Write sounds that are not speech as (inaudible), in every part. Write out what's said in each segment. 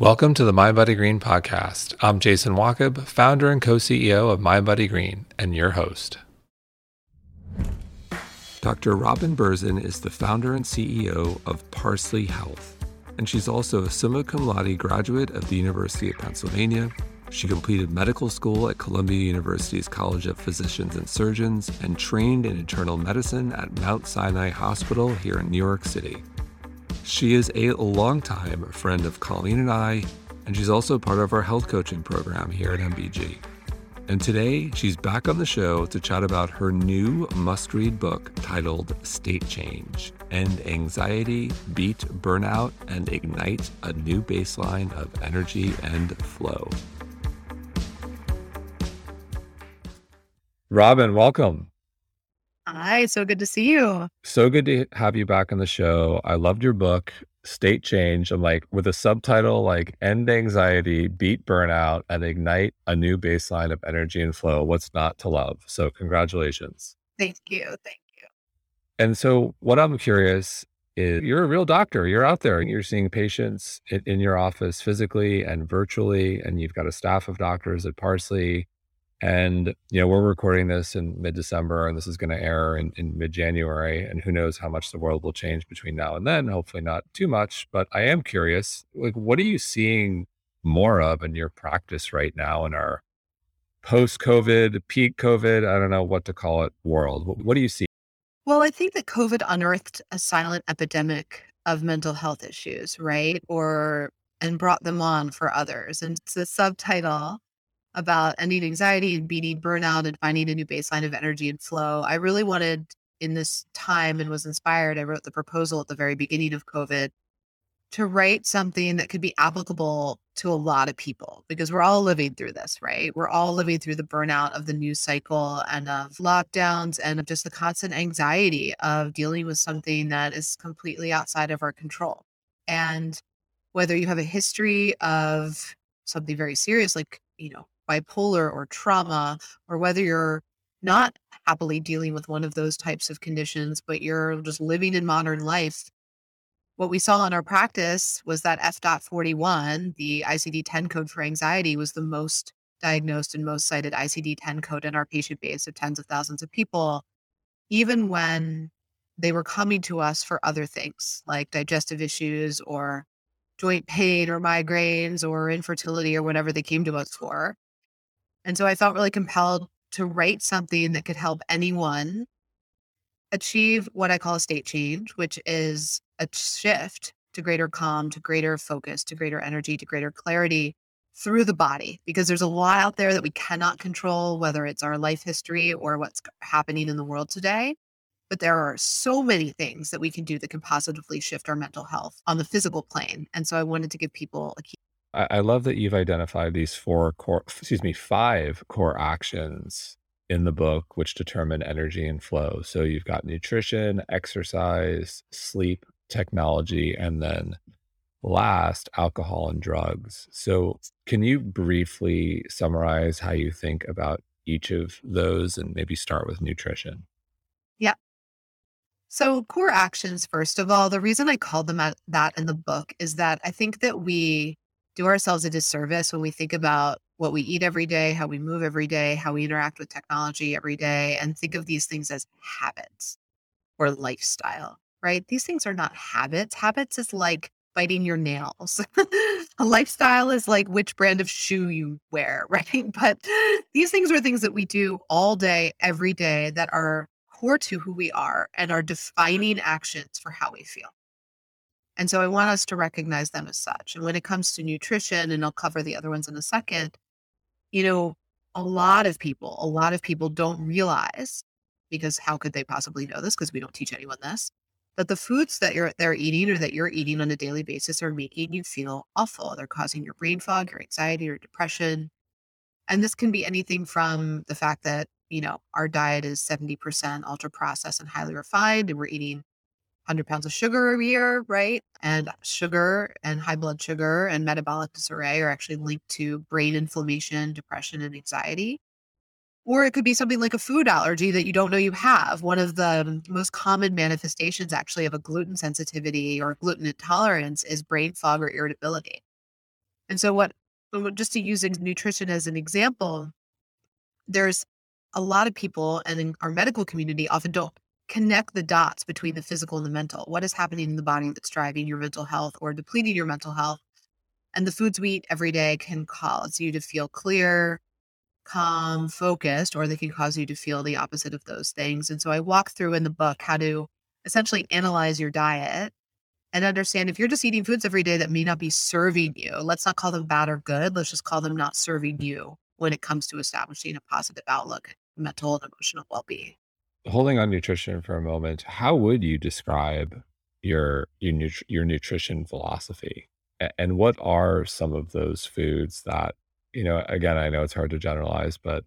Welcome to the Mind Body Green podcast. I'm Jason Wachob, founder and co CEO of Mind Body Green, and your host. Dr. Robin Berzin is the founder and CEO of Parsley Health, and she's also a summa cum laude graduate of the University of Pennsylvania. She completed medical school at Columbia University's College of Physicians and Surgeons and trained in internal medicine at Mount Sinai Hospital here in New York City. She is a longtime friend of Colleen and I, and she's also part of our health coaching program here at MBG. And today, she's back on the show to chat about her new must read book titled State Change End Anxiety, Beat Burnout, and Ignite a New Baseline of Energy and Flow. Robin, welcome. Hi, so good to see you. So good to have you back on the show. I loved your book, State Change. I'm like, with a subtitle like End Anxiety, Beat Burnout, and Ignite a New Baseline of Energy and Flow. What's not to love? So, congratulations. Thank you. Thank you. And so, what I'm curious is you're a real doctor. You're out there and you're seeing patients in, in your office physically and virtually, and you've got a staff of doctors at Parsley and, you know, we're recording this in mid December and this is going to air in, in mid January. And who knows how much the world will change between now and then. Hopefully not too much. But I am curious, like, what are you seeing more of in your practice right now in our post COVID, peak COVID, I don't know what to call it world? What, what do you see? Well, I think that COVID unearthed a silent epidemic of mental health issues, right? Or, and brought them on for others. And it's a subtitle about ending anxiety and beating burnout and finding a new baseline of energy and flow. I really wanted in this time and was inspired. I wrote the proposal at the very beginning of COVID to write something that could be applicable to a lot of people because we're all living through this, right? We're all living through the burnout of the news cycle and of lockdowns and of just the constant anxiety of dealing with something that is completely outside of our control. And whether you have a history of something very serious like, you know, bipolar or trauma, or whether you're not happily dealing with one of those types of conditions, but you're just living in modern life. What we saw in our practice was that F.41, the ICD 10 code for anxiety, was the most diagnosed and most cited ICD 10 code in our patient base of tens of thousands of people, even when they were coming to us for other things like digestive issues or joint pain or migraines or infertility or whatever they came to us for. And so I felt really compelled to write something that could help anyone achieve what I call a state change, which is a shift to greater calm, to greater focus, to greater energy, to greater clarity through the body. Because there's a lot out there that we cannot control, whether it's our life history or what's happening in the world today. But there are so many things that we can do that can positively shift our mental health on the physical plane. And so I wanted to give people a key I, I love that you've identified these four core, excuse me, five core actions in the book which determine energy and flow. So you've got nutrition, exercise, sleep, technology, and then last, alcohol and drugs. So can you briefly summarize how you think about each of those and maybe start with nutrition? Yeah. So, core actions, first of all, the reason I called them that in the book is that I think that we do ourselves a disservice when we think about what we eat every day, how we move every day, how we interact with technology every day, and think of these things as habits or lifestyle, right? These things are not habits. Habits is like biting your nails. (laughs) a lifestyle is like which brand of shoe you wear, (laughs) right? But these things are things that we do all day, every day that are core to who we are and are defining actions for how we feel. And so I want us to recognize them as such. And when it comes to nutrition, and I'll cover the other ones in a second, you know, a lot of people, a lot of people don't realize because how could they possibly know this? Because we don't teach anyone this. That the foods that you're they're eating or that you're eating on a daily basis are making you feel awful. They're causing your brain fog, your anxiety, your depression. And this can be anything from the fact that, you know, our diet is 70% ultra processed and highly refined, and we're eating 100 pounds of sugar a year, right? And sugar and high blood sugar and metabolic disarray are actually linked to brain inflammation, depression, and anxiety. Or it could be something like a food allergy that you don't know you have. One of the most common manifestations, actually, of a gluten sensitivity or gluten intolerance is brain fog or irritability. And so, what, just to use nutrition as an example, there's a lot of people and in our medical community often don't connect the dots between the physical and the mental. What is happening in the body that's driving your mental health or depleting your mental health? And the foods we eat every day can cause you to feel clear, calm, focused, or they can cause you to feel the opposite of those things. And so I walk through in the book how to essentially analyze your diet and understand if you're just eating foods every day that may not be serving you, let's not call them bad or good. Let's just call them not serving you when it comes to establishing a positive outlook, mental and emotional well being. Holding on nutrition for a moment, how would you describe your your, nut- your nutrition philosophy? And what are some of those foods that, you know, again, I know it's hard to generalize, but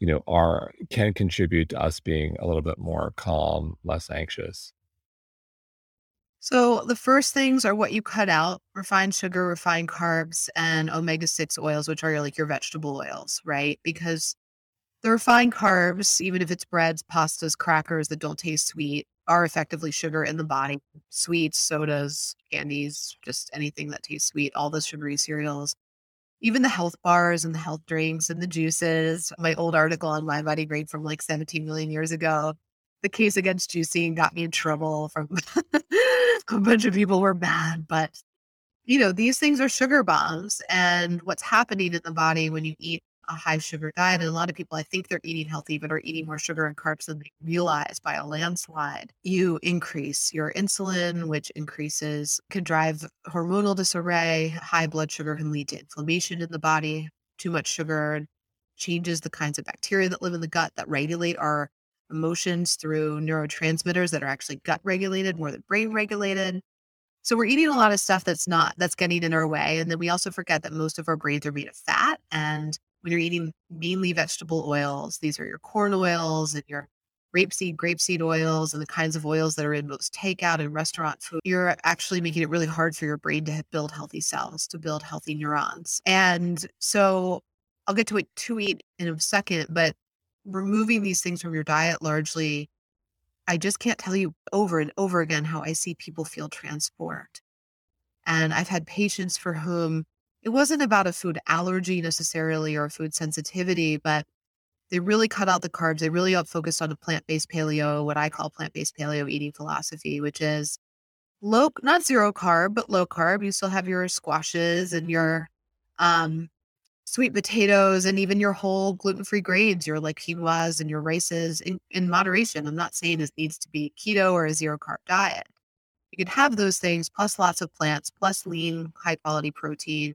you know, are can contribute to us being a little bit more calm, less anxious? So the first things are what you cut out, refined sugar, refined carbs, and omega-6 oils, which are like your vegetable oils, right? Because the refined carbs, even if it's breads, pastas, crackers that don't taste sweet, are effectively sugar in the body. Sweets, sodas, candies, just anything that tastes sweet, all the sugary cereals, even the health bars and the health drinks and the juices. My old article on Mind Body Green from like 17 million years ago, the case against juicing got me in trouble from (laughs) a bunch of people were mad, but you know, these things are sugar bombs. And what's happening in the body when you eat a high sugar diet, and a lot of people, I think they're eating healthy, but are eating more sugar and carbs than they realize by a landslide. You increase your insulin, which increases, can drive hormonal disarray. High blood sugar can lead to inflammation in the body. Too much sugar changes the kinds of bacteria that live in the gut that regulate our emotions through neurotransmitters that are actually gut regulated more than brain regulated. So we're eating a lot of stuff that's not that's getting in our way. And then we also forget that most of our brains are made of fat. And when you're eating mainly vegetable oils, these are your corn oils and your rapeseed, grapeseed oils, and the kinds of oils that are in most takeout and restaurant food, you're actually making it really hard for your brain to build healthy cells, to build healthy neurons. And so I'll get to it to eat in a second, but removing these things from your diet largely, I just can't tell you over and over again how I see people feel transformed. And I've had patients for whom it wasn't about a food allergy necessarily or food sensitivity, but they really cut out the carbs. They really focused on a plant based paleo, what I call plant based paleo eating philosophy, which is low, not zero carb, but low carb. You still have your squashes and your um, sweet potatoes and even your whole gluten-free grains, your like quinoas and your rices in, in moderation. I'm not saying this needs to be keto or a zero carb diet. You can have those things plus lots of plants, plus lean, high quality protein.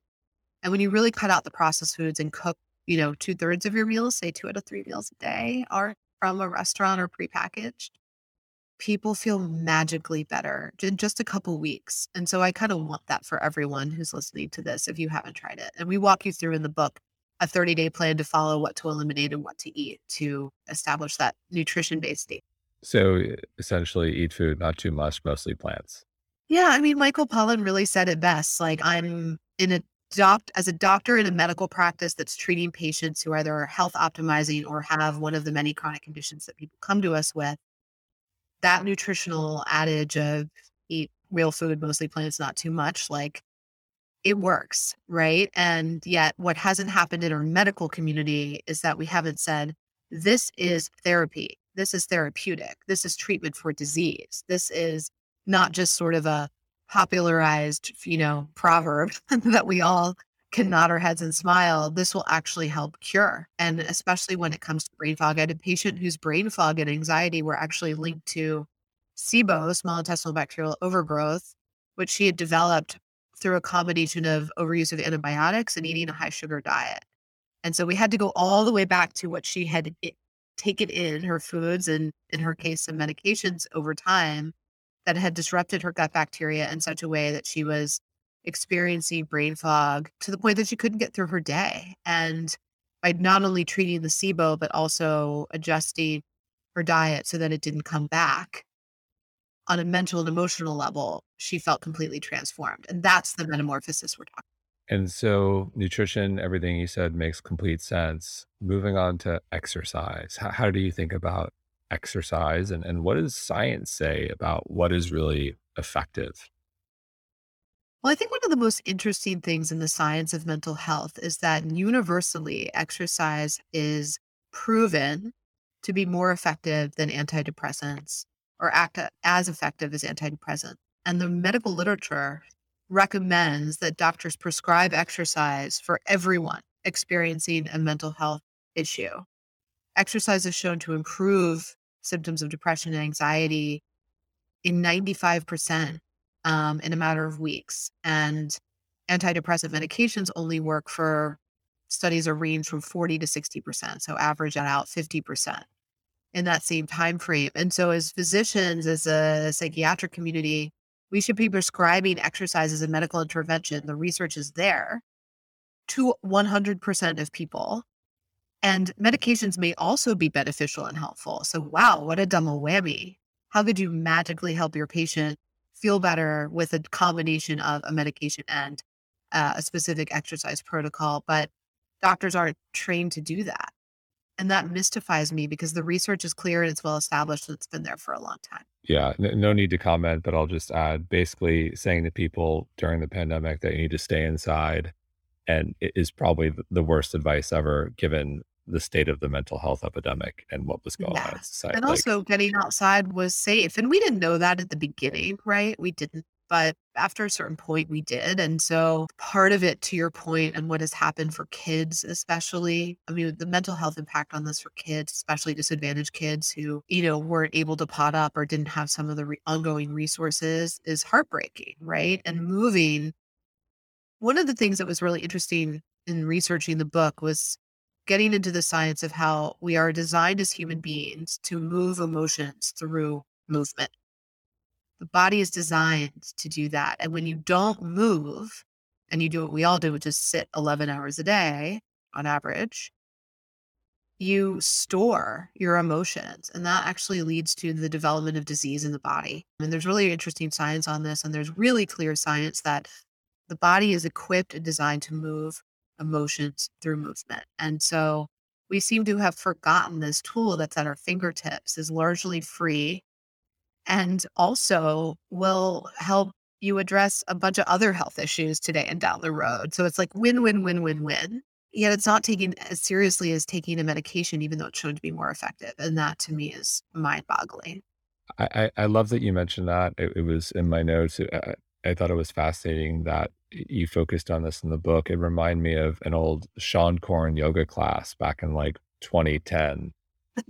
And when you really cut out the processed foods and cook, you know, two thirds of your meals, say two out of three meals a day are from a restaurant or prepackaged, people feel magically better in just a couple weeks. And so I kind of want that for everyone who's listening to this if you haven't tried it. And we walk you through in the book a 30 day plan to follow what to eliminate and what to eat to establish that nutrition based state. So essentially, eat food, not too much, mostly plants. Yeah. I mean, Michael Pollan really said it best. Like, I'm in a doc as a doctor in a medical practice that's treating patients who either are health optimizing or have one of the many chronic conditions that people come to us with that nutritional adage of eat real food, mostly plants, not too much, like it works, right? And yet, what hasn't happened in our medical community is that we haven't said, this is therapy. This is therapeutic. This is treatment for disease. This is not just sort of a popularized, you know, proverb (laughs) that we all can nod our heads and smile, this will actually help cure. And especially when it comes to brain fog, I had a patient whose brain fog and anxiety were actually linked to SIBO, small intestinal bacterial overgrowth, which she had developed through a combination of overuse of antibiotics and eating a high sugar diet. And so we had to go all the way back to what she had taken in her foods and, in her case, some medications over time that had disrupted her gut bacteria in such a way that she was experiencing brain fog to the point that she couldn't get through her day. And by not only treating the SIBO, but also adjusting her diet so that it didn't come back on a mental and emotional level, she felt completely transformed. And that's the metamorphosis we're talking and so, nutrition, everything you said makes complete sense. Moving on to exercise, how, how, do you think about exercise and, and what does science say about what is really effective? Well, I think one of the most interesting things in the science of mental health is that universally exercise is proven to be more effective than antidepressants or act as effective as antidepressants. And the medical literature recommends that doctors prescribe exercise for everyone experiencing a mental health issue. Exercise is shown to improve symptoms of depression and anxiety in 95% um, in a matter of weeks. And antidepressant medications only work for studies are range from 40 to 60%. So average out 50% in that same time frame. And so as physicians, as a psychiatric community, we should be prescribing exercises and medical intervention. The research is there to 100% of people. And medications may also be beneficial and helpful. So, wow, what a double whammy. How could you magically help your patient feel better with a combination of a medication and uh, a specific exercise protocol? But doctors aren't trained to do that. And that mystifies me because the research is clear and it's well established and it's been there for a long time. Yeah, no need to comment, but I'll just add basically saying to people during the pandemic that you need to stay inside and it is probably the worst advice ever given the state of the mental health epidemic and what was going on in society. And also like, getting outside was safe. And we didn't know that at the beginning, right? We didn't. But after a certain point, we did. And so part of it, to your point, and what has happened for kids, especially, I mean, the mental health impact on this for kids, especially disadvantaged kids who, you know, weren't able to pot up or didn't have some of the re- ongoing resources is heartbreaking, right? And moving one of the things that was really interesting in researching the book was getting into the science of how we are designed as human beings to move emotions through movement. The body is designed to do that. And when you don't move, and you do what we all do, which is sit 11 hours a day on average, you store your emotions. And that actually leads to the development of disease in the body. And there's really interesting science on this. And there's really clear science that the body is equipped and designed to move emotions through movement. And so we seem to have forgotten this tool that's at our fingertips is largely free and also will help you address a bunch of other health issues today and down the road. So it's like win, win, win, win, win. Yet it's not taken as seriously as taking a medication, even though it's shown to be more effective. And that to me is mind boggling. I, I love that you mentioned that. It, it was in my notes. Uh, I thought it was fascinating that you focused on this in the book. It reminded me of an old Seane Corn yoga class back in like 2010,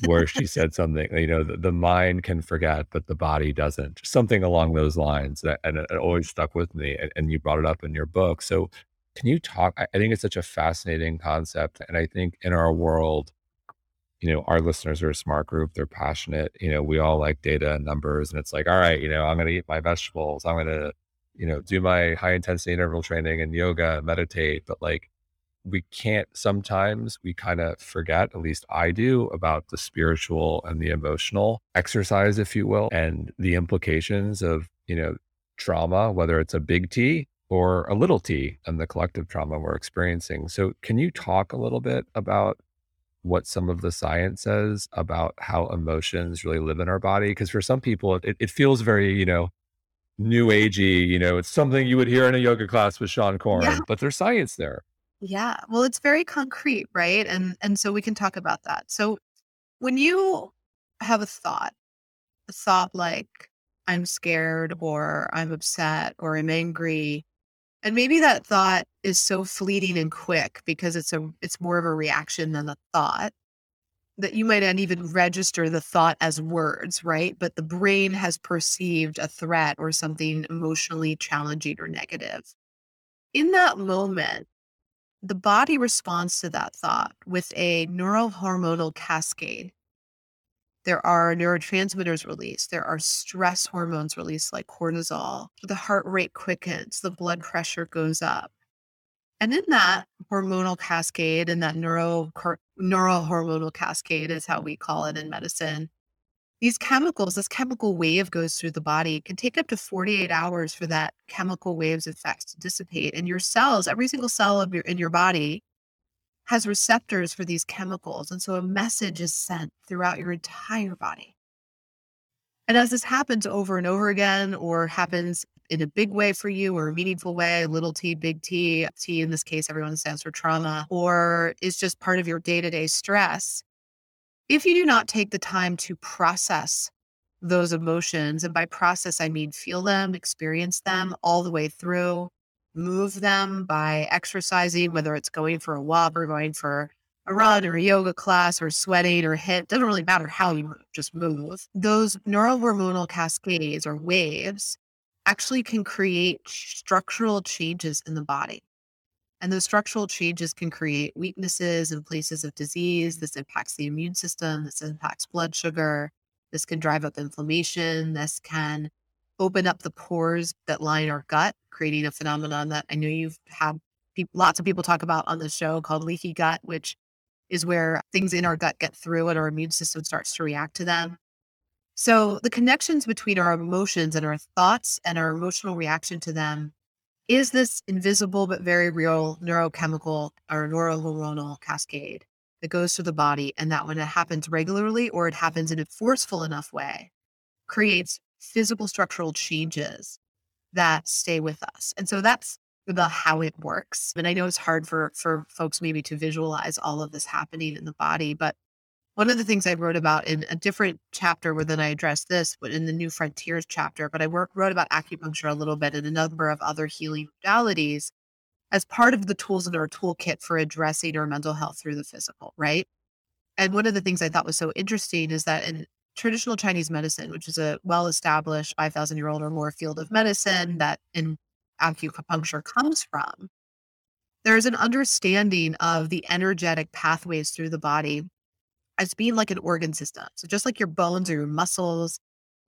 where she (laughs) said something, you know, the, the, mind can forget, but the body doesn't, something along those lines. And it, it always stuck with me. And, and, you brought it up in your book. So, can you talk? I, I think it's such a fascinating concept. And I think in our world, you know, our listeners are a smart group. They're passionate. You know, we all like data and numbers. And it's like, all right, you know, I'm going to eat my vegetables. I'm going to, you know, do my high intensity interval training and yoga, meditate, but like we can't sometimes we kind of forget, at least I do, about the spiritual and the emotional exercise, if you will, and the implications of, you know, trauma, whether it's a big T or a little t and the collective trauma we're experiencing. So, can you talk a little bit about what some of the science says about how emotions really live in our body? Because for some people, it, it feels very, you know, new agey, you know, it's something you would hear in a yoga class with Seane Corn, yeah. but there's science there. Yeah. Well, it's very concrete, right? And and so we can talk about that. So when you have a thought, a thought like I'm scared or I'm upset or I'm angry, and maybe that thought is so fleeting and quick because it's a it's more of a reaction than a thought that you might not even register the thought as words, right? But the brain has perceived a threat or something emotionally challenging or negative. In that moment, the body responds to that thought with a neurohormonal cascade. There are neurotransmitters released. There are stress hormones released, like cortisol. The heart rate quickens. The blood pressure goes up. And in that hormonal cascade and that neuro neurohormonal cascade is how we call it in medicine. These chemicals, this chemical wave goes through the body. It can take up to 48 hours for that chemical wave's effects to dissipate. And your cells, every single cell of your in your body has receptors for these chemicals. And so a message is sent throughout your entire body. And as this happens over and over again, or happens in a big way for you or a meaningful way, little t, big T, T in this case, everyone stands for trauma, or is just part of your day to day stress. If you do not take the time to process those emotions, and by process, I mean feel them, experience them all the way through, move them by exercising, whether it's going for a walk or going for a run or a yoga class or sweating or HIIT, doesn't really matter how you just move. Those neurohormonal cascades or waves actually can create structural changes in the body. And those structural changes can create weaknesses in places of disease. Mm-hmm. This impacts the immune system. This impacts blood sugar. This can drive up inflammation. This can open up the pores that line our gut, creating a phenomenon that I know you've had pe- lots of people talk about on the show called leaky gut, which is where things in our gut get through and our immune system starts to react to them. So the connections between our emotions and our thoughts and our emotional reaction to them is this invisible but very real neurochemical or neurohormonal cascade that goes through the body. And that when it happens regularly or it happens in a forceful enough way, creates physical structural changes that stay with us. And so that's the how it works. And I know it's hard for for folks maybe to visualize all of this happening in the body, but one of the things I wrote about in a different chapter where then I addressed this, but in the New Frontiers chapter, but I work, wrote about acupuncture a little bit and a number of other healing modalities as part of the tools in our toolkit for addressing our mental health through the physical, right? And one of the things I thought was so interesting is that in traditional Chinese medicine, which is a well established 5,000 year old or more field of medicine that in acupuncture comes from, there's an understanding of the energetic pathways through the body as being like an organ system. So just like your bones or your muscles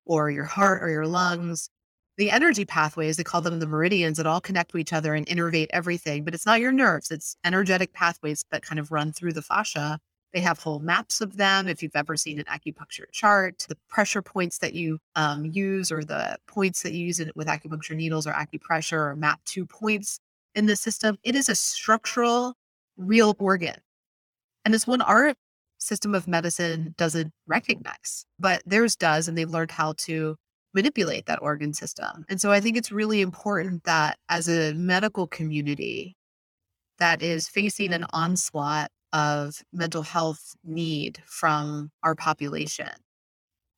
or your heart or your lungs, the energy pathways, they call them the meridians that all connect to each other and innervate everything. But it's not your nerves, it's energetic pathways that kind of run through the fascia. They have whole maps of them. If you've ever seen an acupuncture chart, the pressure points that you um, use or the points that you use with acupuncture needles or acupressure or map two points in the system, it is a structural, real organ. And it's one art system of medicine doesn't recognize, but theirs does. And they've learned how to manipulate that organ system. And so I think it's really important that as a medical community that is facing an onslaught of mental health need from our population,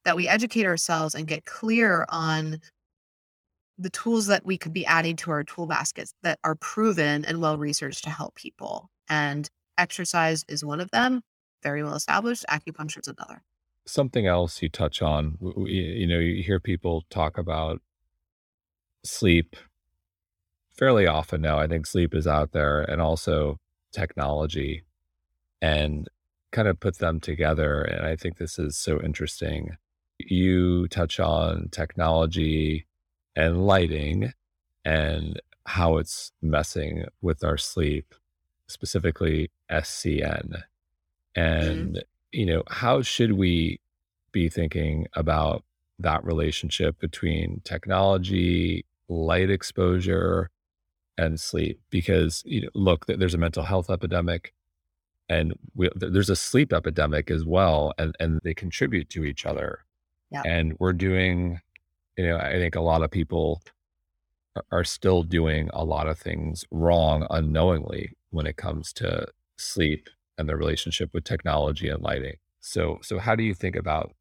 that we educate ourselves and get clear on the tools that we could be adding to our tool baskets that are proven and well researched to help people. And exercise is one of them very well established. Acupuncture is another. Something else you touch on, you know, you hear people talk about sleep fairly often now. I think sleep is out there and also technology and kind of put them together. And I think this is so interesting. You touch on technology and lighting and how it's messing with our sleep, specifically SCN. Mm-hmm. And, mm-hmm. you know, how should we be thinking about that relationship between technology, light exposure, and sleep? Because, you know, look, there's a mental health epidemic and we, there's a sleep epidemic as well, and, and they contribute to each other. Yeah. And we're doing, you know, I think a lot of people are still doing a lot of things wrong unknowingly when it comes to sleep and their relationship with technology and lighting. So, so how do you think about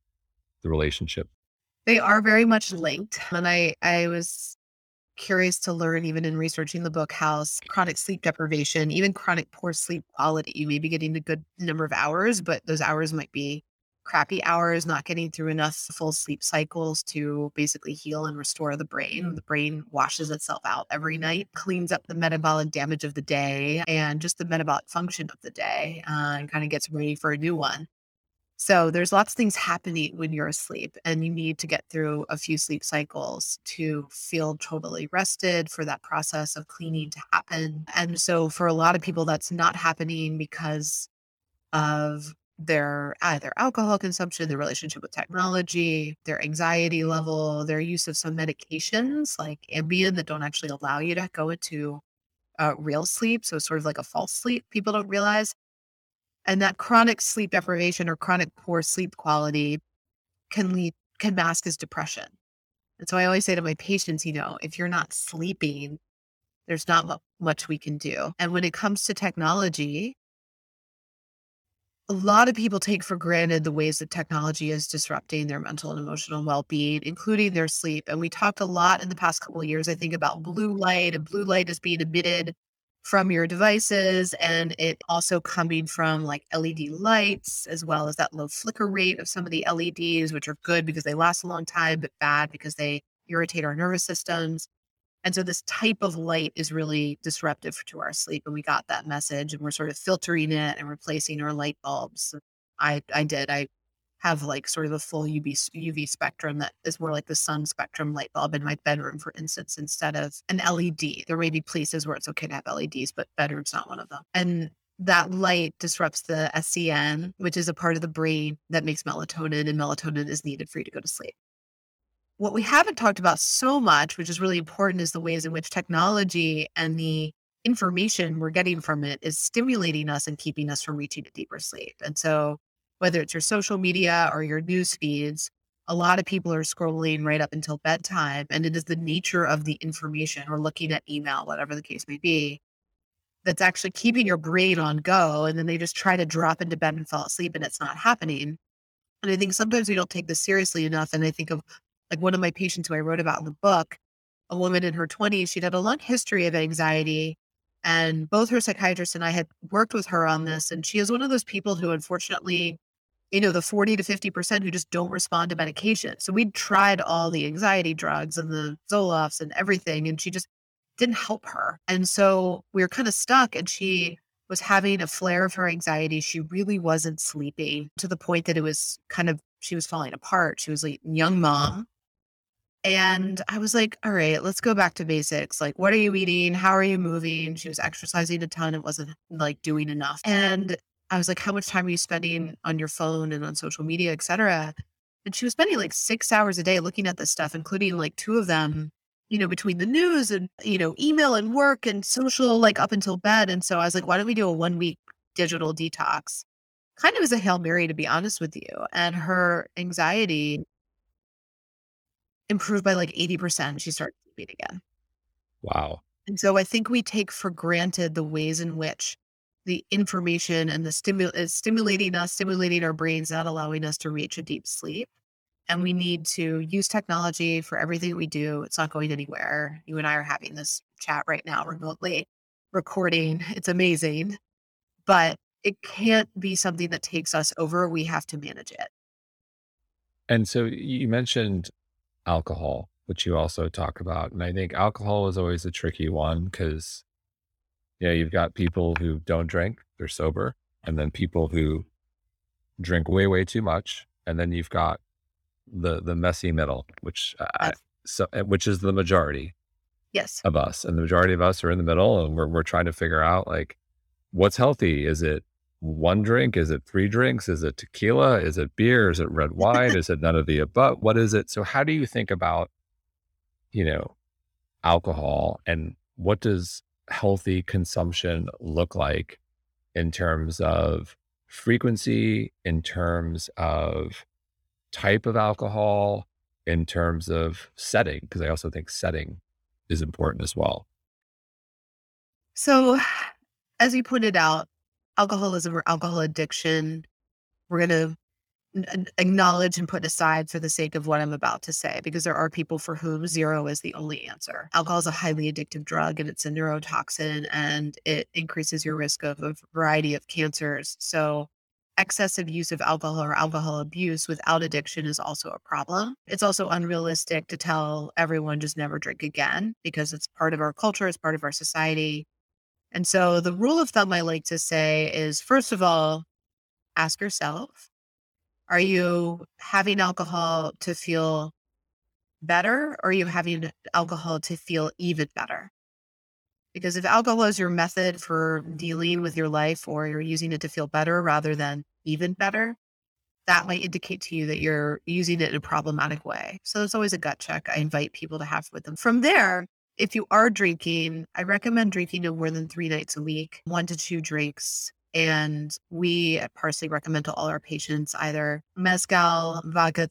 the relationship? They are very much linked. And I, I was curious to learn, even in researching the book, how chronic sleep deprivation, even chronic poor sleep quality, you may be getting a good number of hours, but those hours might be crappy hours, not getting through enough full sleep cycles to basically heal and restore the brain. The brain washes itself out every night, cleans up the metabolic damage of the day and just the metabolic function of the day, uh, and kind of gets ready for a new one. So there's lots of things happening when you're asleep, and you need to get through a few sleep cycles to feel totally rested for that process of cleaning to happen. And so for a lot of people, that's not happening because of their either alcohol consumption, their relationship with technology, their anxiety level, their use of some medications like Ambien that don't actually allow you to go into uh, real sleep. So sort of like a false sleep, people don't realize. And that chronic sleep deprivation or chronic poor sleep quality can lead can mask as depression. And so I always say to my patients, you know, if you're not sleeping, there's not much we can do. And when it comes to technology, a lot of people take for granted the ways that technology is disrupting their mental and emotional well-being including their sleep and we talked a lot in the past couple of years i think about blue light and blue light is being emitted from your devices and it also coming from like led lights as well as that low flicker rate of some of the leds which are good because they last a long time but bad because they irritate our nervous systems and so this type of light is really disruptive to our sleep. And we got that message and we're sort of filtering it and replacing our light bulbs. I, I did. I have like sort of a full UV, UV spectrum that is more like the sun spectrum light bulb in my bedroom, for instance, instead of an LED. There may be places where it's okay to have LEDs, but bedroom's not one of them. And that light disrupts the SCN, which is a part of the brain that makes melatonin, and melatonin is needed for you to go to sleep. What we haven't talked about so much, which is really important, is the ways in which technology and the information we're getting from it is stimulating us and keeping us from reaching a deeper sleep. And so, whether it's your social media or your news feeds, a lot of people are scrolling right up until bedtime. And it is the nature of the information or looking at email, whatever the case may be, that's actually keeping your brain on go. And then they just try to drop into bed and fall asleep, and it's not happening. And I think sometimes we don't take this seriously enough. And I think of like one of my patients who I wrote about in the book, a woman in her 20s, she'd had a long history of anxiety. And both her psychiatrist and I had worked with her on this. And she is one of those people who, unfortunately, you know, the 40 to 50% who just don't respond to medication. So we'd tried all the anxiety drugs and the Zolofts and everything, and she just didn't help her. And so we were kind of stuck. And she was having a flare of her anxiety. She really wasn't sleeping to the point that it was kind of, she was falling apart. She was a young mom and I was like, all right, let's go back to basics. Like, what are you eating? How are you moving? She was exercising a ton. It wasn't like doing enough. And I was like, how much time are you spending on your phone and on social media, et cetera? And she was spending like six hours a day looking at this stuff, including like two of them, you know, between the news and, you know, email and work and social, like up until bed. And so I was like, why don't we do a one week digital detox? Kind of as a Hail Mary, to be honest with you. And her anxiety improved by like 80%. She started sleeping again. Wow. And so I think we take for granted the ways in which the information and the stimul is uh, stimulating us, stimulating our brains, not allowing us to reach a deep sleep. And we need to use technology for everything we do. It's not going anywhere. You and I are having this chat right now remotely, recording. It's amazing, but it can't be something that takes us over. We have to manage it. And so you mentioned alcohol, which you also talk about. And I think alcohol is always a tricky one because, yeah, you've got people who don't drink, they're sober, and then people who drink way, way too much. And then you've got the the messy middle, which I, so eh, which is the majority, yes, of us, and the majority of us are in the middle, and we're we're trying to figure out like what's healthy. Is it one drink? Is it three drinks? Is it tequila? Is it beer? Is it red wine? is it none of the above? What is it? So how do you think about, you know, alcohol and what does healthy consumption look like in terms of frequency, in terms of type of alcohol, in terms of setting? Because I also think setting is important as well. So, as you pointed out, alcoholism or alcohol addiction, we're going to acknowledge and put aside for the sake of what I'm about to say, because there are people for whom zero is the only answer. Alcohol is a highly addictive drug and it's a neurotoxin and it increases your risk of a variety of cancers. So, excessive use of alcohol or alcohol abuse without addiction is also a problem. It's also unrealistic to tell everyone just never drink again because it's part of our culture, it's part of our society. And so the rule of thumb I like to say is first of all, ask yourself, are you having alcohol to feel better or are you having alcohol to feel even better? Because if alcohol is your method for dealing with your life or you're using it to feel better rather than even better, that might indicate to you that you're using it in a problematic way. So it's always a gut check I invite people to have with them. From there, if you are drinking, I recommend drinking no more than three nights a week, one to two drinks. And we at Parsley recommend to all our patients either mezcal, vodka,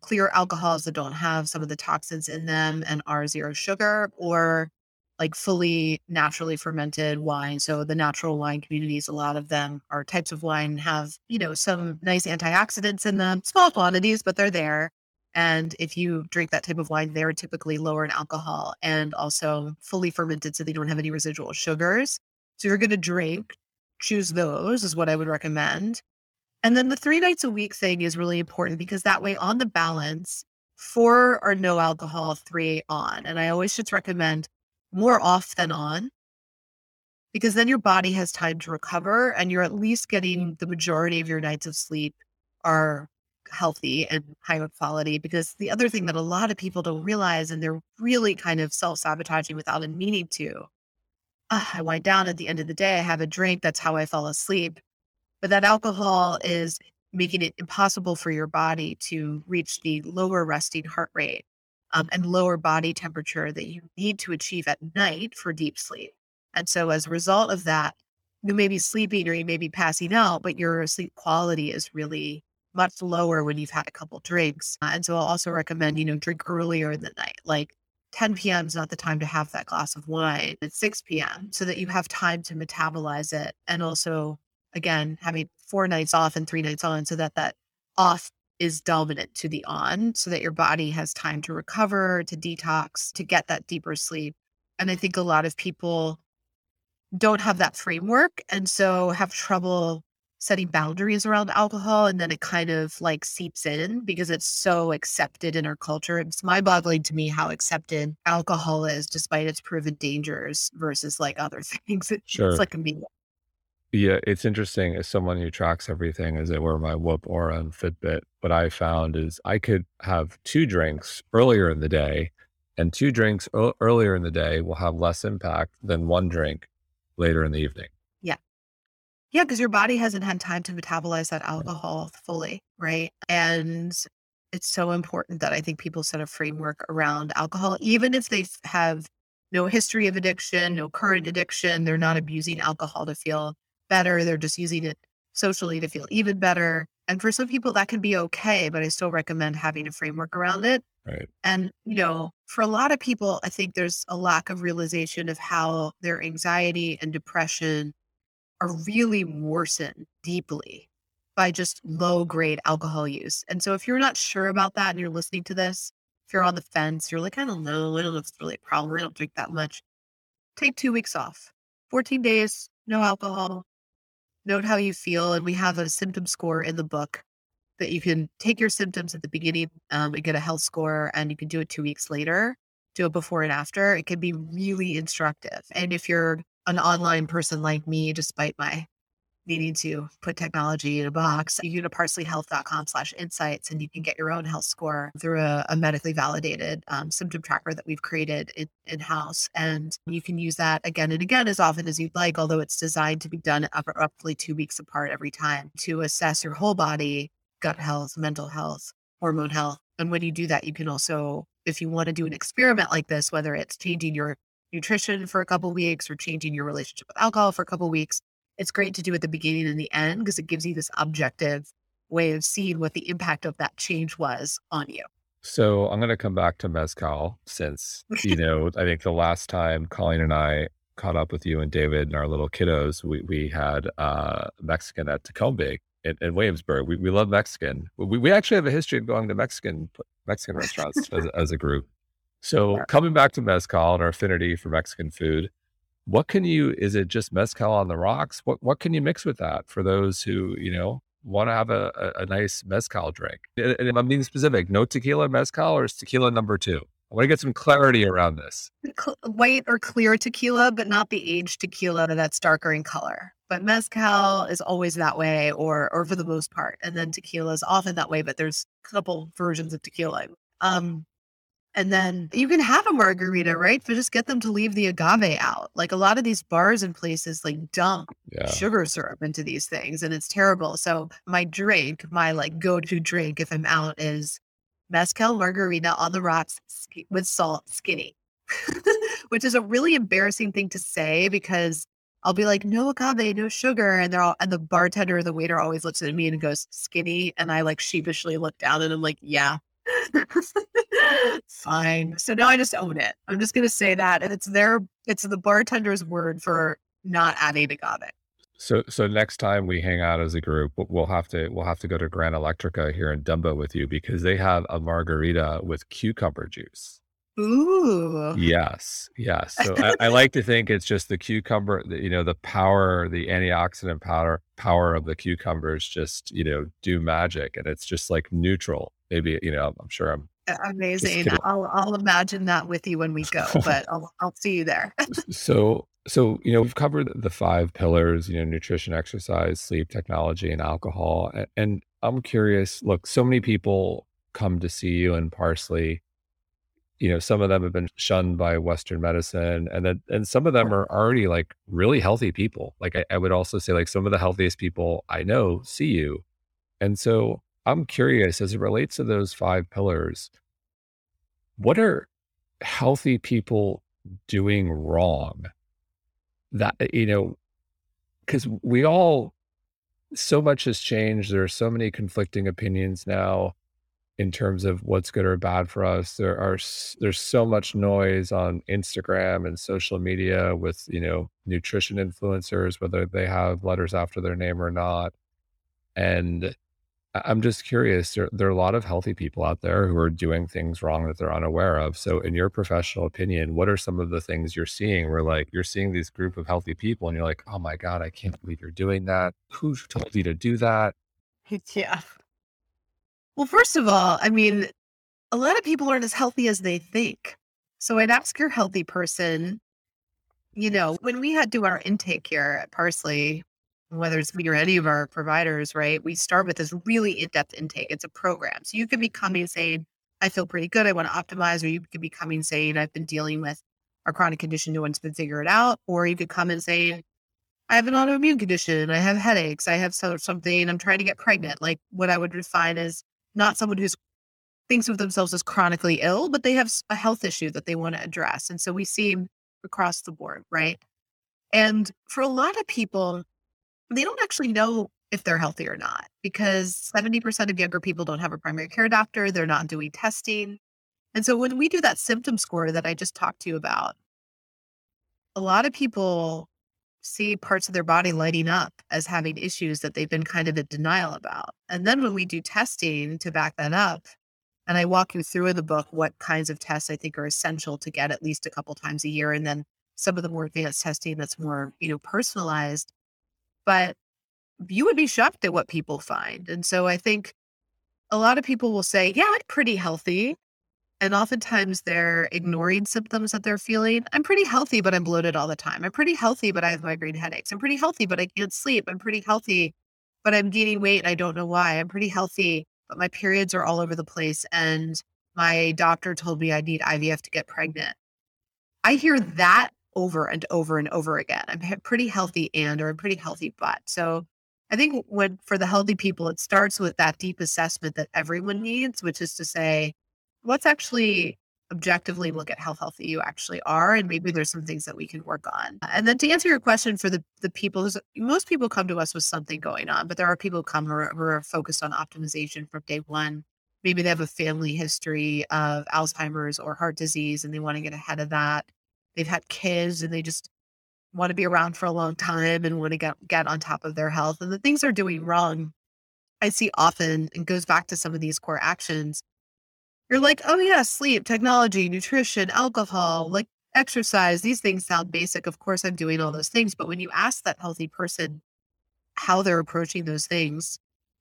clear alcohols that don't have some of the toxins in them and are zero sugar, or like fully naturally fermented wine. So the natural wine communities, a lot of them are types of wine have, you know, some nice antioxidants in them, small quantities, but they're there. And if you drink that type of wine, they're typically lower in alcohol and also fully fermented so they don't have any residual sugars. So you're going to drink, choose those is what I would recommend. And then the three nights a week thing is really important because that way on the balance, four are no alcohol, three on. And I always just recommend more off than on because then your body has time to recover and you're at least getting the majority of your nights of sleep are healthy and high quality because the other thing that a lot of people don't realize and they're really kind of self-sabotaging without meaning to uh, i wind down at the end of the day i have a drink that's how i fall asleep but that alcohol is making it impossible for your body to reach the lower resting heart rate um, and lower body temperature that you need to achieve at night for deep sleep. And so, as a result of that, you may be sleeping or you may be passing out, but your sleep quality is really much lower when you've had a couple drinks. Uh, and so, I'll also recommend, you know, drink earlier in the night, like 10 p.m. is not the time to have that glass of wine at 6 p.m. so that you have time to metabolize it. And also, again, having four nights off and three nights on so that that off is dominant to the on so that your body has time to recover, to detox, to get that deeper sleep. And I think a lot of people don't have that framework and so have trouble setting boundaries around alcohol and then it kind of like seeps in because it's so accepted in our culture. It's mind boggling to me how accepted alcohol is despite its proven dangers versus like other (laughs) things. Sure. It's like a meal. Yeah, it's interesting as someone who tracks everything as it were my Whoop Oura and Fitbit. What I found is I could have two drinks earlier in the day, and two drinks earlier in the day will have less impact than one drink later in the evening. Yeah. Because your body hasn't had time to metabolize that alcohol fully, right? And it's so important that I think people set a framework around alcohol, even if they have no history of addiction, no current addiction, they're not abusing alcohol to feel better. They're just using it socially to feel even better. And for some people, that can be okay, but I still recommend having a framework around it. Right. And, you know, for a lot of people, I think there's a lack of realization of how their anxiety and depression are really worsened deeply by just low grade alcohol use. And so if you're not sure about that and you're listening to this, if you're on the fence, you're like, I don't know, I don't know if it's really a problem. I don't drink that much. Take two weeks off, 14 days, no alcohol, note how you feel. And we have a symptom score in the book that you can take your symptoms at the beginning um, and get a health score, and you can do it two weeks later, do it before and after. It can be really instructive. And if you're an online person like me, despite my needing to put technology in a box, you can go to parsleyhealth.com slash insights and you can get your own health score through a, a medically validated um, symptom tracker that we've created in, in-house. And you can use that again and again as often as you'd like, although it's designed to be done roughly two weeks apart every time to assess your whole body, gut health, mental health, hormone health. And when you do that, you can also, if you want to do an experiment like this, whether it's changing your nutrition for a couple weeks or changing your relationship with alcohol for a couple weeks, it's great to do at the beginning and the end because it gives you this objective way of seeing what the impact of that change was on you. So I'm going to come back to Mezcal since, you (laughs) know, I think the last time Colleen and I caught up with you and David and our little kiddos, we, we had uh, Mexican at Tacombi in, in Williamsburg. We, we love Mexican. We, we actually have a history of going to Mexican Mexican restaurants as, (laughs) as a group. So coming back to Mezcal and our affinity for Mexican food, what can you is it just mezcal on the rocks? What what can you mix with that for those who you know want to have a, a, a, nice mezcal drink? And i'm being specific no tequila mezcal or is tequila number two? I want to get some clarity around this. White or clear tequila but not the aged tequila that's darker in color. But mezcal is always that way or or for the most part and then tequila is often that way but there's a couple versions of tequila. Um and then you can have a margarita, right? But just get them to leave the agave out. Like a lot of these bars and places like dump yeah. sugar syrup into these things and it's terrible. So my drink, my like go-to drink if I'm out is mezcal margarita on the rocks with salt skinny. (laughs) Which is a really embarrassing thing to say because I'll be like, no agave, no sugar. And they're all, and the bartender or the waiter always looks at me and goes, skinny. And I like sheepishly look down and I'm like, yeah, (laughs) fine. So now I just own it. I'm just going to say that. And it's their, it's the bartender's word for not adding agave. So, so next time we hang out as a group, we'll have to we'll have to go to Gran Electrica here in Dumbo with you because they have a margarita with cucumber juice. Ooh. Yes, yes. So I, I (laughs) like to think it's just the cucumber, the, you know, the power, the antioxidant power, power of the cucumbers just you know do magic, and it's just like neutral. Maybe you know, I'm sure I'm amazing. I'll I'll imagine that with you when we go, (laughs) but I'll I'll see you there. (laughs) so so you know we've covered the five pillars you know nutrition exercise sleep technology and alcohol and i'm curious look so many people come to see you in parsley. You know some of them have been shunned by western medicine and then and some of them are already like really healthy people. Like I, I would also say like some of the healthiest people i know see you. And so i'm curious as it relates to those five pillars what are healthy people doing wrong? That eh, you know because we all so much has changed. There are so many conflicting opinions now in terms of what's good or bad for us. There are there's so much noise on instagram and social media with you know nutrition influencers whether they have letters after their name or not. And I'm just curious. There, there, are a lot of healthy people out there who are doing things wrong that they're unaware of. So, in your professional opinion, what are some of the things you're seeing where, like, you're seeing these group of healthy people and you're like, oh my God, I can't believe you're doing that. Who told you to do that? (laughs) Yeah. Well, first of all, I mean, a lot of people aren't as healthy as they think. So, I'd ask your healthy person, you know, when we had do our intake here at Parsley, whether it's me or any of our providers, right? We start with this really in depth intake. It's a program. So you could be coming saying, I feel pretty good. I want to optimize. Or you could be coming saying, I've been dealing with a chronic condition. No one's been figured out. Or you could come and say, I have an autoimmune condition. I have headaches. I have something. I'm trying to get pregnant. Like what I would define as not someone who's thinks of themselves as chronically ill, but they have a health issue that they want to address. And so we see across the board, right? And for a lot of people, they don't actually know if they're healthy or not because 70% of younger people don't have a primary care doctor. They're not doing testing. And so when we do that symptom score that I just talked to you about, a lot of people see parts of their body lighting up as having issues that they've been kind of in denial about. And then when we do testing to back that up, and I walk you through in the book what kinds of tests I think are essential to get at least a couple times a year, and then some of the more advanced testing that's more, you know, personalized but you would be shocked at what people find. And so I think a lot of people will say, Yeah, I'm pretty healthy. And oftentimes they're ignoring symptoms that they're feeling. I'm pretty healthy, but I'm bloated all the time. I'm pretty healthy, but I have migraine headaches. I'm pretty healthy, but I can't sleep. I'm pretty healthy, but I'm gaining weight and I don't know why. I'm pretty healthy, but my periods are all over the place. And my doctor told me I need IVF to get pregnant. I hear that over and over and over again. I'm pretty healthy and or I'm pretty healthy but. So I think when for the healthy people, it starts with that deep assessment that everyone mm-hmm. needs, which is to say, let's actually objectively look at how healthy you actually are. And maybe there's some things that we can work on. And then to answer your question for the, the people, most people come to us with something going on, but there are people who come who are, who are focused on optimization from day one. Maybe they have a family history of Alzheimer's or heart disease and they want to get ahead of that they've had kids and they just want to be around for a long time and want to get get on top of their health and the things they're doing wrong i see often and goes back to some of these core actions. You're like oh yeah sleep technology nutrition alcohol like exercise these things sound basic of course i'm doing all those things but when you ask that healthy person how they're approaching those things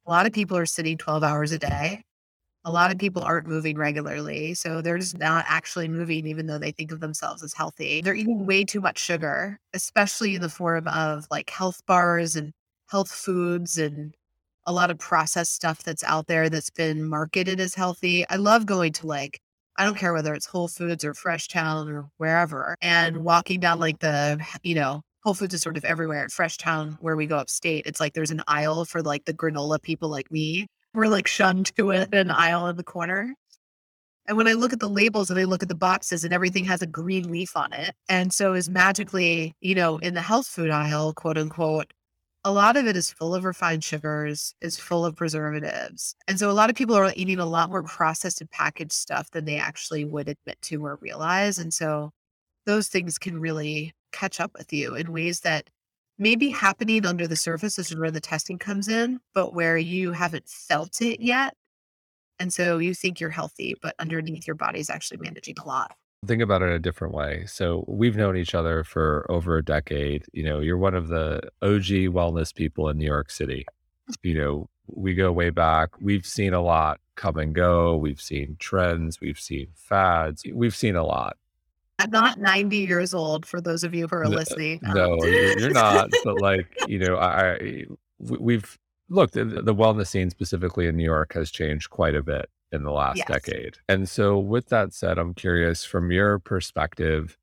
a lot of people are sitting 12 hours a day a lot of people aren't moving regularly. So they're just not actually moving, even though they think of themselves as healthy. They're eating way too much sugar, especially in the form of like health bars and health foods and a lot of processed stuff that's out there that's been marketed as healthy. I love going to like, I don't care whether it's Whole Foods or Fresh Town or wherever, and walking down like the, you know, Whole Foods is sort of everywhere at Fresh Town where we go upstate. It's like there's an aisle for like the granola people like me we're like shunned to an aisle in the corner. And when I look at the labels and I look at the boxes and everything has a green leaf on it. And so is magically, you know, in the health food aisle, quote unquote, a lot of it is full of refined sugars, is full of preservatives. And so a lot of people are eating a lot more processed and packaged stuff than they actually would admit to or realize. And so those things can really catch up with you in ways that may be happening under the surface. Is where the testing comes in, but where you haven't felt it yet. And so you think you're healthy, but underneath your body is actually managing a lot. Think about it in a different way. So we've known each other for over a decade. You know, you're one of the OG wellness people in New York City. You know, we go way back. We've seen a lot come and go. We've seen trends. We've seen fads. We've seen a lot. I'm not 90 years old for those of you who are listening. Um, no, you're not. but like, you know, I, we've looked, the wellness scene specifically in New York has changed quite a bit in the last yes. decade. And so, with that said, I'm curious from your perspective,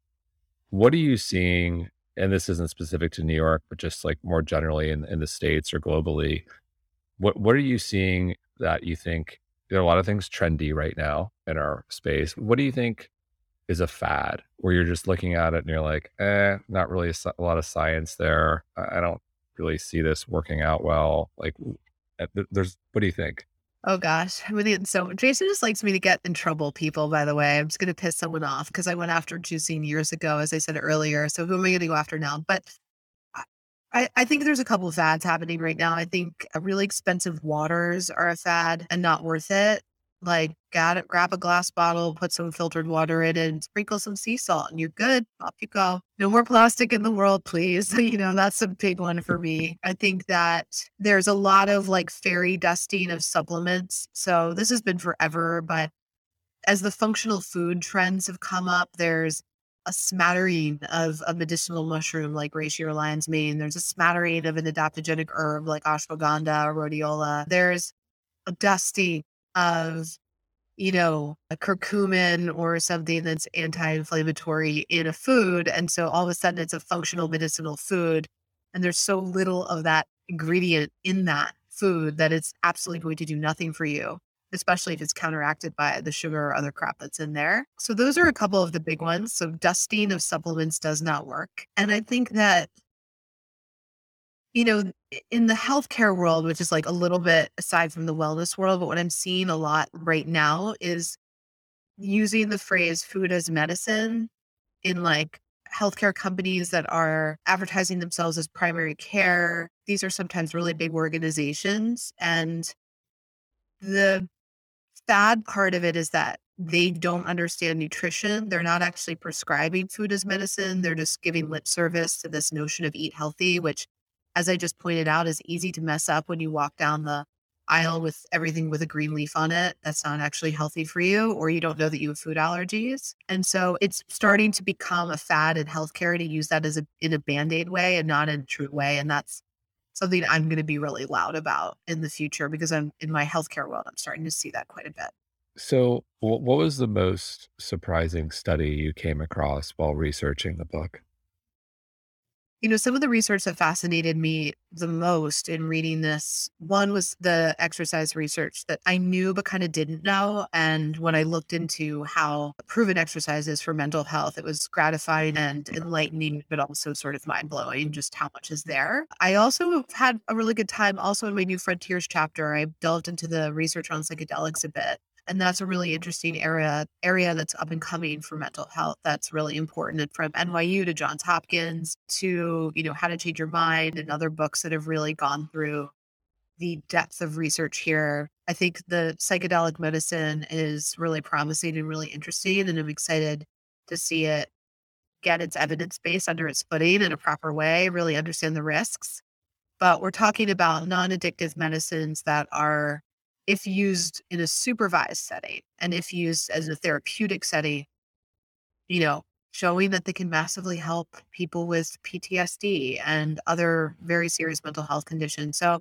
what are you seeing? And this isn't specific to New York, but just like more generally in, in the States or globally. What, what are you seeing that you think there are a lot of things trendy right now in our space? What do you think is a fad where you're just looking at it and you're like, eh, not really a, a lot of science there. I, don't really see this working out well. Like, eh, there's, what do you think? Oh gosh. I mean, so Jason just likes me to get in trouble, people, by the way. I'm just going to piss someone off because I went after juicing years ago, as I said earlier. So who am I going to go after now? But I, I think there's a couple of fads happening right now. I think really expensive waters are a fad and not worth it. Like, got it, grab a glass bottle, put some filtered water in it, and sprinkle some sea salt, and you're good. Off you go. No more plastic in the world, please. (laughs) you know, that's a big one for me. I think that there's a lot of like fairy dusting of supplements. So this has been forever, but as the functional food trends have come up, there's a smattering of a medicinal mushroom like reishi or lion's mane. There's a smattering of an adaptogenic herb like ashwagandha or rhodiola. There's a dusting of you know, a curcumin or something that's anti-inflammatory in a food. And so all of a sudden it's a functional medicinal food. And there's so little of that ingredient in that food that it's absolutely going to do nothing for you, especially if it's counteracted by the sugar or other crap that's in there. So those are a couple of the big ones. So dusting of supplements does not work. And I think that you know, in the healthcare world, which is like a little bit aside from the wellness world, but what I'm seeing a lot right now is using the phrase food as medicine in like healthcare companies that are advertising themselves as primary care. These are sometimes really big organizations. And the bad part of it is that they don't understand nutrition. They're not actually prescribing food as medicine. They're just giving lip service to this notion of eat healthy, which as I just pointed out, is easy to mess up when you walk down the aisle with everything with a green leaf on it that's not actually healthy for you, or you don't know that you have food allergies. And so it's starting to become a fad in healthcare to use that as a in a band-aid way and not in a true way. And that's something I'm going to be really loud about in the future because I'm in my healthcare world, I'm starting to see that quite a bit. So, what was the most surprising study you came across while researching the book? You know, some of the research that fascinated me the most in reading this one was the exercise research that I knew but kind of didn't know. And when I looked mm. into how proven exercise is for mental health, it was gratifying and enlightening, but also sort of mind blowing just how much is there. I also had a really good time also in my New Frontiers chapter. I delved into the research on psychedelics a bit and that's a really interesting area area that's up and coming for mental health that's really important and from nyu to johns hopkins to you know how to change your mind and other books that have really gone through the depth of research here. I think the psychedelic medicine is really promising and really interesting and i'm excited to see it get its evidence base under its footing in a proper way really understand the risks. But we're talking about non-addictive medicines that are if used in a supervised setting and if used as a therapeutic setting, you know, showing that they can massively help people with PTSD and other very serious mental health conditions. So,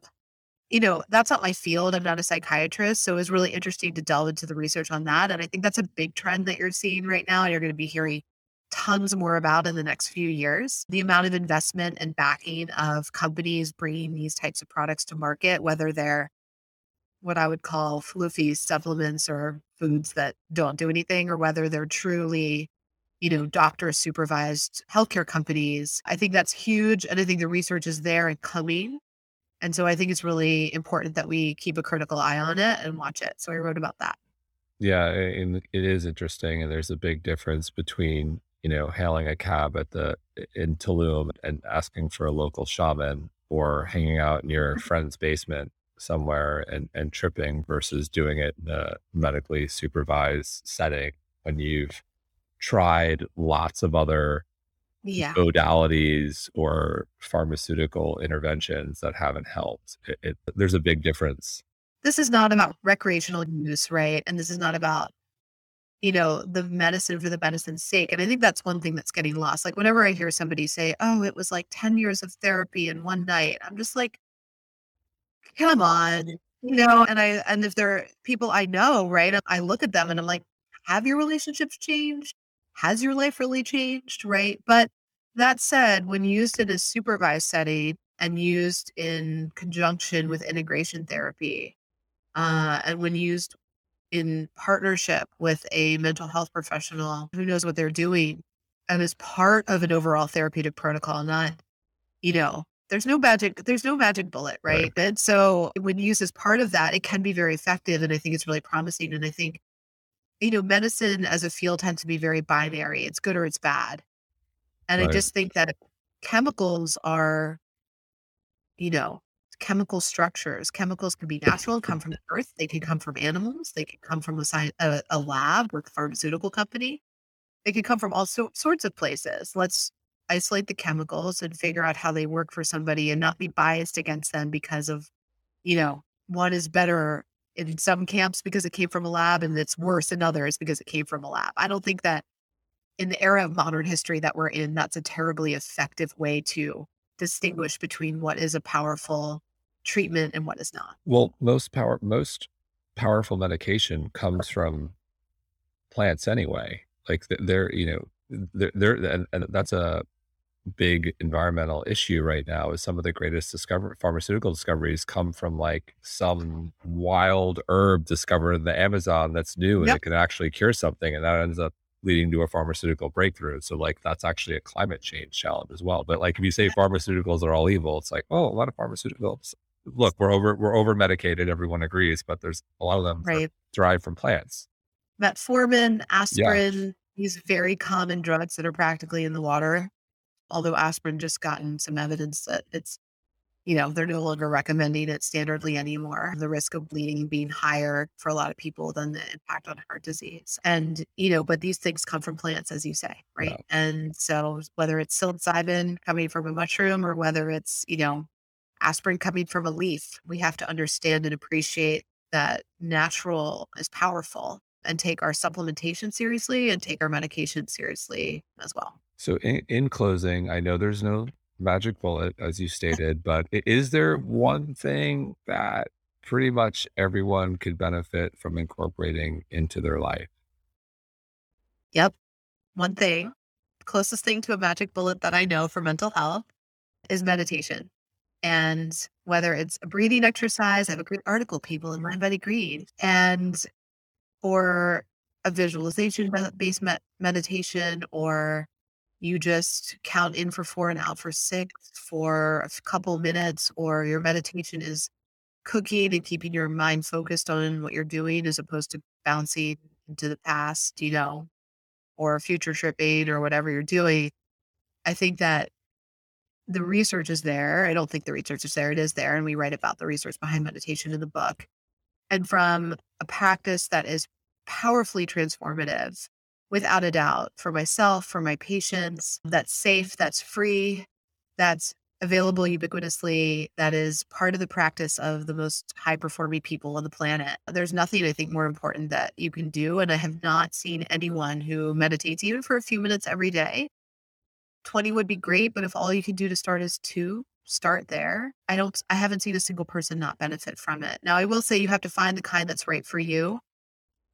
you know, that's not my field. I'm not a psychiatrist. So it was really interesting to delve into the research on that. And I think that's a big trend that you're seeing right now. And you're going to be hearing tons more about in the next few years. The amount of investment and backing of companies bringing these types of products to market, whether they're what I would call floofy supplements or foods that don't do anything, or whether they're truly, you know, doctor supervised healthcare companies. I think that's huge. And I think the research is there and coming. And so I think it's really important that we keep a critical eye on it and watch it. So I wrote about that. Yeah, and it is interesting. And there's a big difference between, you know, hailing a cab at the in Tulum and asking for a local shaman or hanging out in your (laughs) friend's basement somewhere and, and tripping versus doing it in a medically supervised setting when you've tried lots of other yeah. modalities or pharmaceutical interventions that haven't helped. It, it, there's a big difference. This is not about recreational use, right? And this is not about, you know, the medicine for the medicine's sake. And I think that's one thing that's getting lost. Like whenever I hear somebody say, oh, it was like 10 years of therapy in one night, I'm just like, come on, you know, and I, and if there are people I know, right, I look at them and I'm like, have your relationships changed? Has your life really changed? Right. But that said, when used in a supervised setting and used in conjunction with integration therapy, uh, and when used in partnership with a mental health professional who knows what they're doing and is part of an overall therapeutic protocol, not, you know, there's no magic, there's no magic bullet, right? right? And so when used as part of that, it can be very effective. And I think it's really promising. And I think you know, medicine as a field tends to be very binary. It's good or it's bad. And right. I just think that chemicals are, you know, chemical structures. Chemicals can be natural, come from the earth. They can come from animals. They can come from a, science, a, a lab or a pharmaceutical company. They can come from all so, sorts of places. Let's isolate the chemicals and figure out how they work for somebody and not be biased against them because of, you know, one is better in some camps because it came from a lab and it's worse in others because it came from a lab. I don't think that in the era of modern history that we're in, that's a terribly effective way to distinguish between what is a powerful treatment and what is not. Well, most power most powerful medication comes from plants anyway. Like they're, you know, they're, they're and, and that's a big environmental issue right now is some of the greatest discover pharmaceutical discoveries come from like some wild herb discovered in the Amazon that's new and yep. it can actually cure something and that ends up leading to a pharmaceutical breakthrough. So like that's actually a climate change challenge as well. But like if you say pharmaceuticals are all evil, it's like, oh, a lot of pharmaceuticals. Look, we're over we're over medicated, everyone agrees, but there's a lot of them right. derived from plants. Metformin, aspirin, yeah. these very common drugs that are practically in the water although aspirin just gotten some evidence that it's you know they're no longer recommending it standardly anymore the risk of bleeding being higher for a lot of people than the impact on heart disease. And you know but these things come from plants as you say right? And so whether it's psilocybin coming from a mushroom or whether it's you know aspirin coming from a leaf we have to understand and appreciate that natural is powerful and take our supplementation seriously and take our medication seriously as well so, in, in closing, I know there's no magic bullet, as you stated, but is there one thing that pretty much everyone could benefit from incorporating into their life? Yep. One thing, closest thing to a magic bullet that I know for mental health is meditation. And whether it's a breathing exercise, I have a great article, people, in Mind Body Green, and or a visualization based meditation or you just count in for four and out for six for a couple minutes, or your meditation is cooking and keeping your mind focused on what you're doing as opposed to bouncing into the past, you know, or future tripping or whatever you're doing. I think that the research is there. I don't think the research is there. It is there. And we write about the research behind meditation in the book. And from a practice that is powerfully transformative without a doubt for myself, for my patients, that's safe, that's free, that's available ubiquitously, that is part of the practice of the most high performing people on the planet. There's nothing I think more important that you can do. And I have not seen anyone who meditates even for a few minutes every day. 20 would be great, but if all you can do to start is two, start there. I don't I haven't seen a single person not benefit from it. Now I will say you have to find the kind that's right for you.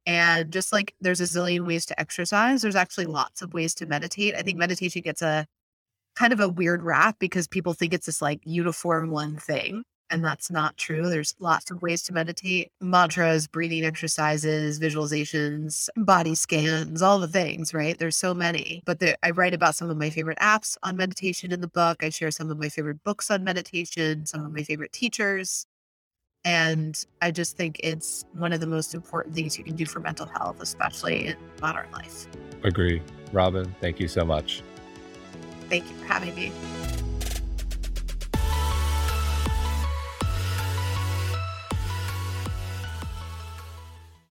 And just like there's a zillion ways to exercise, there's actually lots of ways to meditate. I think meditation gets a kind of a weird rap because people think it's this like uniform one thing. And that's not true. There's lots of ways to meditate mantras, breathing exercises, visualizations, body scans, all the things, right? There's so many. But the, I write about some of my favorite apps on meditation in the book. I share some of my favorite books on meditation, some of my favorite teachers. And I just think it's one of the most important things you can do for mental health, especially in modern life. Agree. Robin, thank you so much. Thank you for having me.